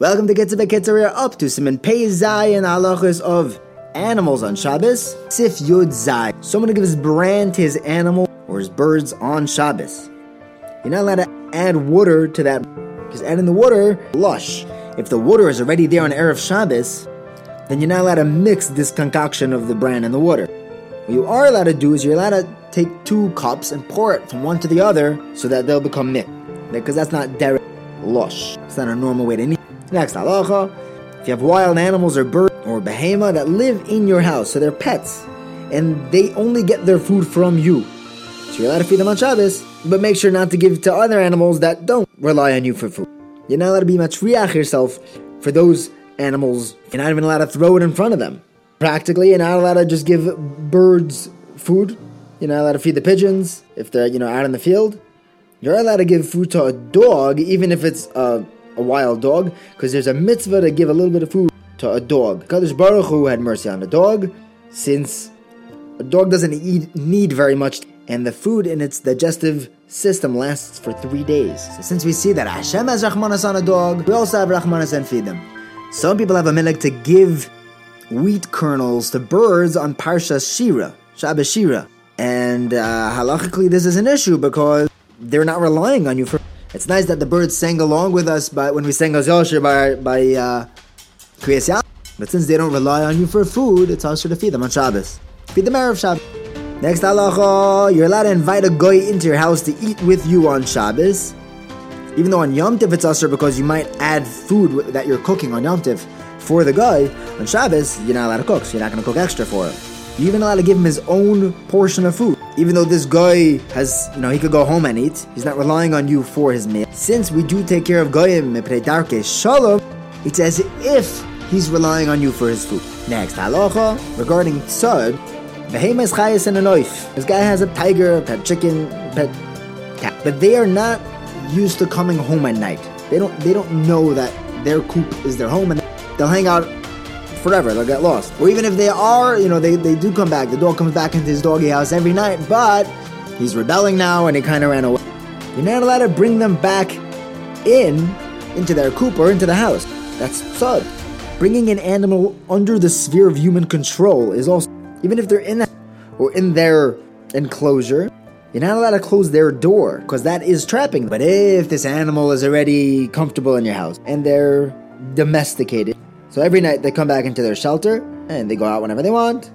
Welcome to Kitzur Kitzur. We are up to Siman Pei Zayin halachas of animals on Shabbos. Sif Yud Zay. Someone gives brand to his animal or his birds on Shabbos. You're not allowed to add water to that because adding the water lush. If the water is already there on erev Shabbos, then you're not allowed to mix this concoction of the bran and the water. What you are allowed to do is you're allowed to take two cups and pour it from one to the other so that they'll become mixed. Because that's not derek lush. It's not a normal way to eat. Next halacha, if you have wild animals or birds or behema that live in your house, so they're pets, and they only get their food from you, so you're allowed to feed them on Shabbos, but make sure not to give it to other animals that don't rely on you for food. You're not allowed to be matriach yourself for those animals. You're not even allowed to throw it in front of them. Practically, you're not allowed to just give birds food. You're not allowed to feed the pigeons if they're you know out in the field. You're allowed to give food to a dog, even if it's a, a wild dog, because there's a mitzvah to give a little bit of food to a dog. Kadosh Baruch Hu had mercy on the dog, since a dog doesn't eat, need very much, and the food in its digestive system lasts for three days. So since we see that Hashem has Rahmanas on a dog, we also have Rahmanas and feed them. Some people have a milik to give wheat kernels to birds on Parsha Shira, Shabbos Shira. And uh, halachically, this is an issue because they're not relying on you for. It's nice that the birds sang along with us by, when we sang Oz by, by uh, But since they don't rely on you for food, it's also to feed them on Shabbos. Feed them Erev Shabbos. Next halacha, you're allowed to invite a guy into your house to eat with you on Shabbos. Even though on Yom Tiv it's usher because you might add food that you're cooking on Yom Tiv for the guy, on Shabbos you're not allowed to cook, so you're not going to cook extra for him. You're even allowed to give him his own portion of food. Even though this guy has, you know, he could go home and eat, he's not relying on you for his meal. Since we do take care of Goyim, Darke Shalom, it's as if he's relying on you for his food. Next, halacha regarding tzad, Behema is chayas and a knife. This guy has a tiger, a pet chicken, pet cat, but they are not used to coming home at night. They don't. They don't know that their coop is their home, and they'll hang out forever. They'll get lost. Or even if they are, you know, they, they do come back. The dog comes back into his doggy house every night, but he's rebelling now, and he kind of ran away. You're not allowed to bring them back in into their coop or into the house. That's tzad. Bringing an animal under the sphere of human control is also even if they're in that or in their enclosure, you're not allowed to close their door because that is trapping. But if this animal is already comfortable in your house and they're domesticated, so every night they come back into their shelter and they go out whenever they want.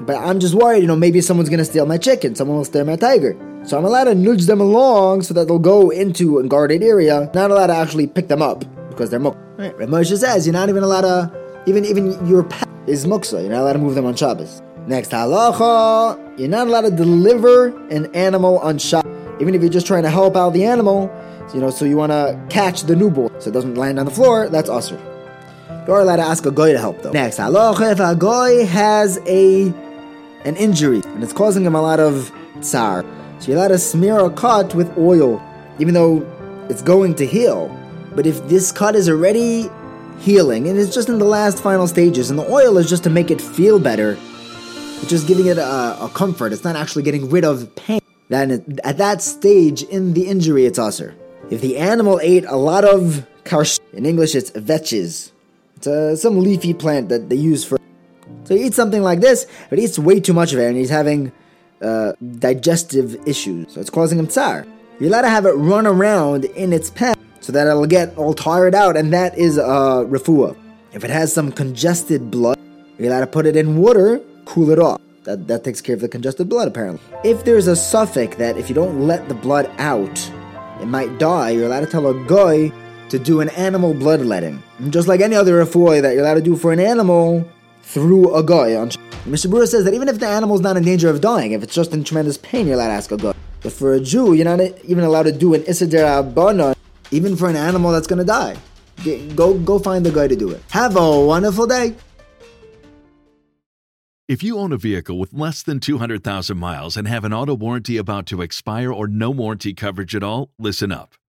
But I'm just worried, you know, maybe someone's gonna steal my chicken, someone will steal my tiger. So I'm allowed to nudge them along so that they'll go into a guarded area, not allowed to actually pick them up because they're muksa. Right. Moshe says you're not even allowed to, even even your pet is muksa, you're not allowed to move them on Shabbos. Next halacha, you're not allowed to deliver an animal on Shabbos, even if you're just trying to help out the animal. You know, so you want to catch the newborn so it doesn't land on the floor. That's usher. You're allowed to ask a guy to help though. Next halacha, if a guy has a an injury and it's causing him a lot of tsar, so you're allowed to smear a cut with oil, even though it's going to heal. But if this cut is already healing and it's just in the last final stages, and the oil is just to make it feel better, it's just giving it a, a comfort. It's not actually getting rid of pain. Then at that stage in the injury, it's usher. If the animal ate a lot of karsh, in English it's vetches, it's uh, some leafy plant that they use for. So he eats something like this, but he eats way too much of it, and he's having uh, digestive issues. So it's causing him tsar. You're allowed to have it run around in its pen so that it'll get all tired out, and that is uh, refuah. If it has some congested blood, you're allowed to put it in water cool it off. That, that takes care of the congested blood, apparently. If there's a safek that if you don't let the blood out, it might die, you're allowed to tell a guy to do an animal bloodletting. Just like any other refuah that you're allowed to do for an animal through a guy. Mishnah Berurah says that even if the animal's not in danger of dying, if it's just in tremendous pain, you're allowed to ask a guy. But for a Jew, you're not even allowed to do an issur d'Rabbanan, even for an animal that's going to die. Go, go find the guy to do it. Have a wonderful day. If you own a vehicle with less than 200,000 miles and have an auto warranty about to expire or no warranty coverage at all, listen up.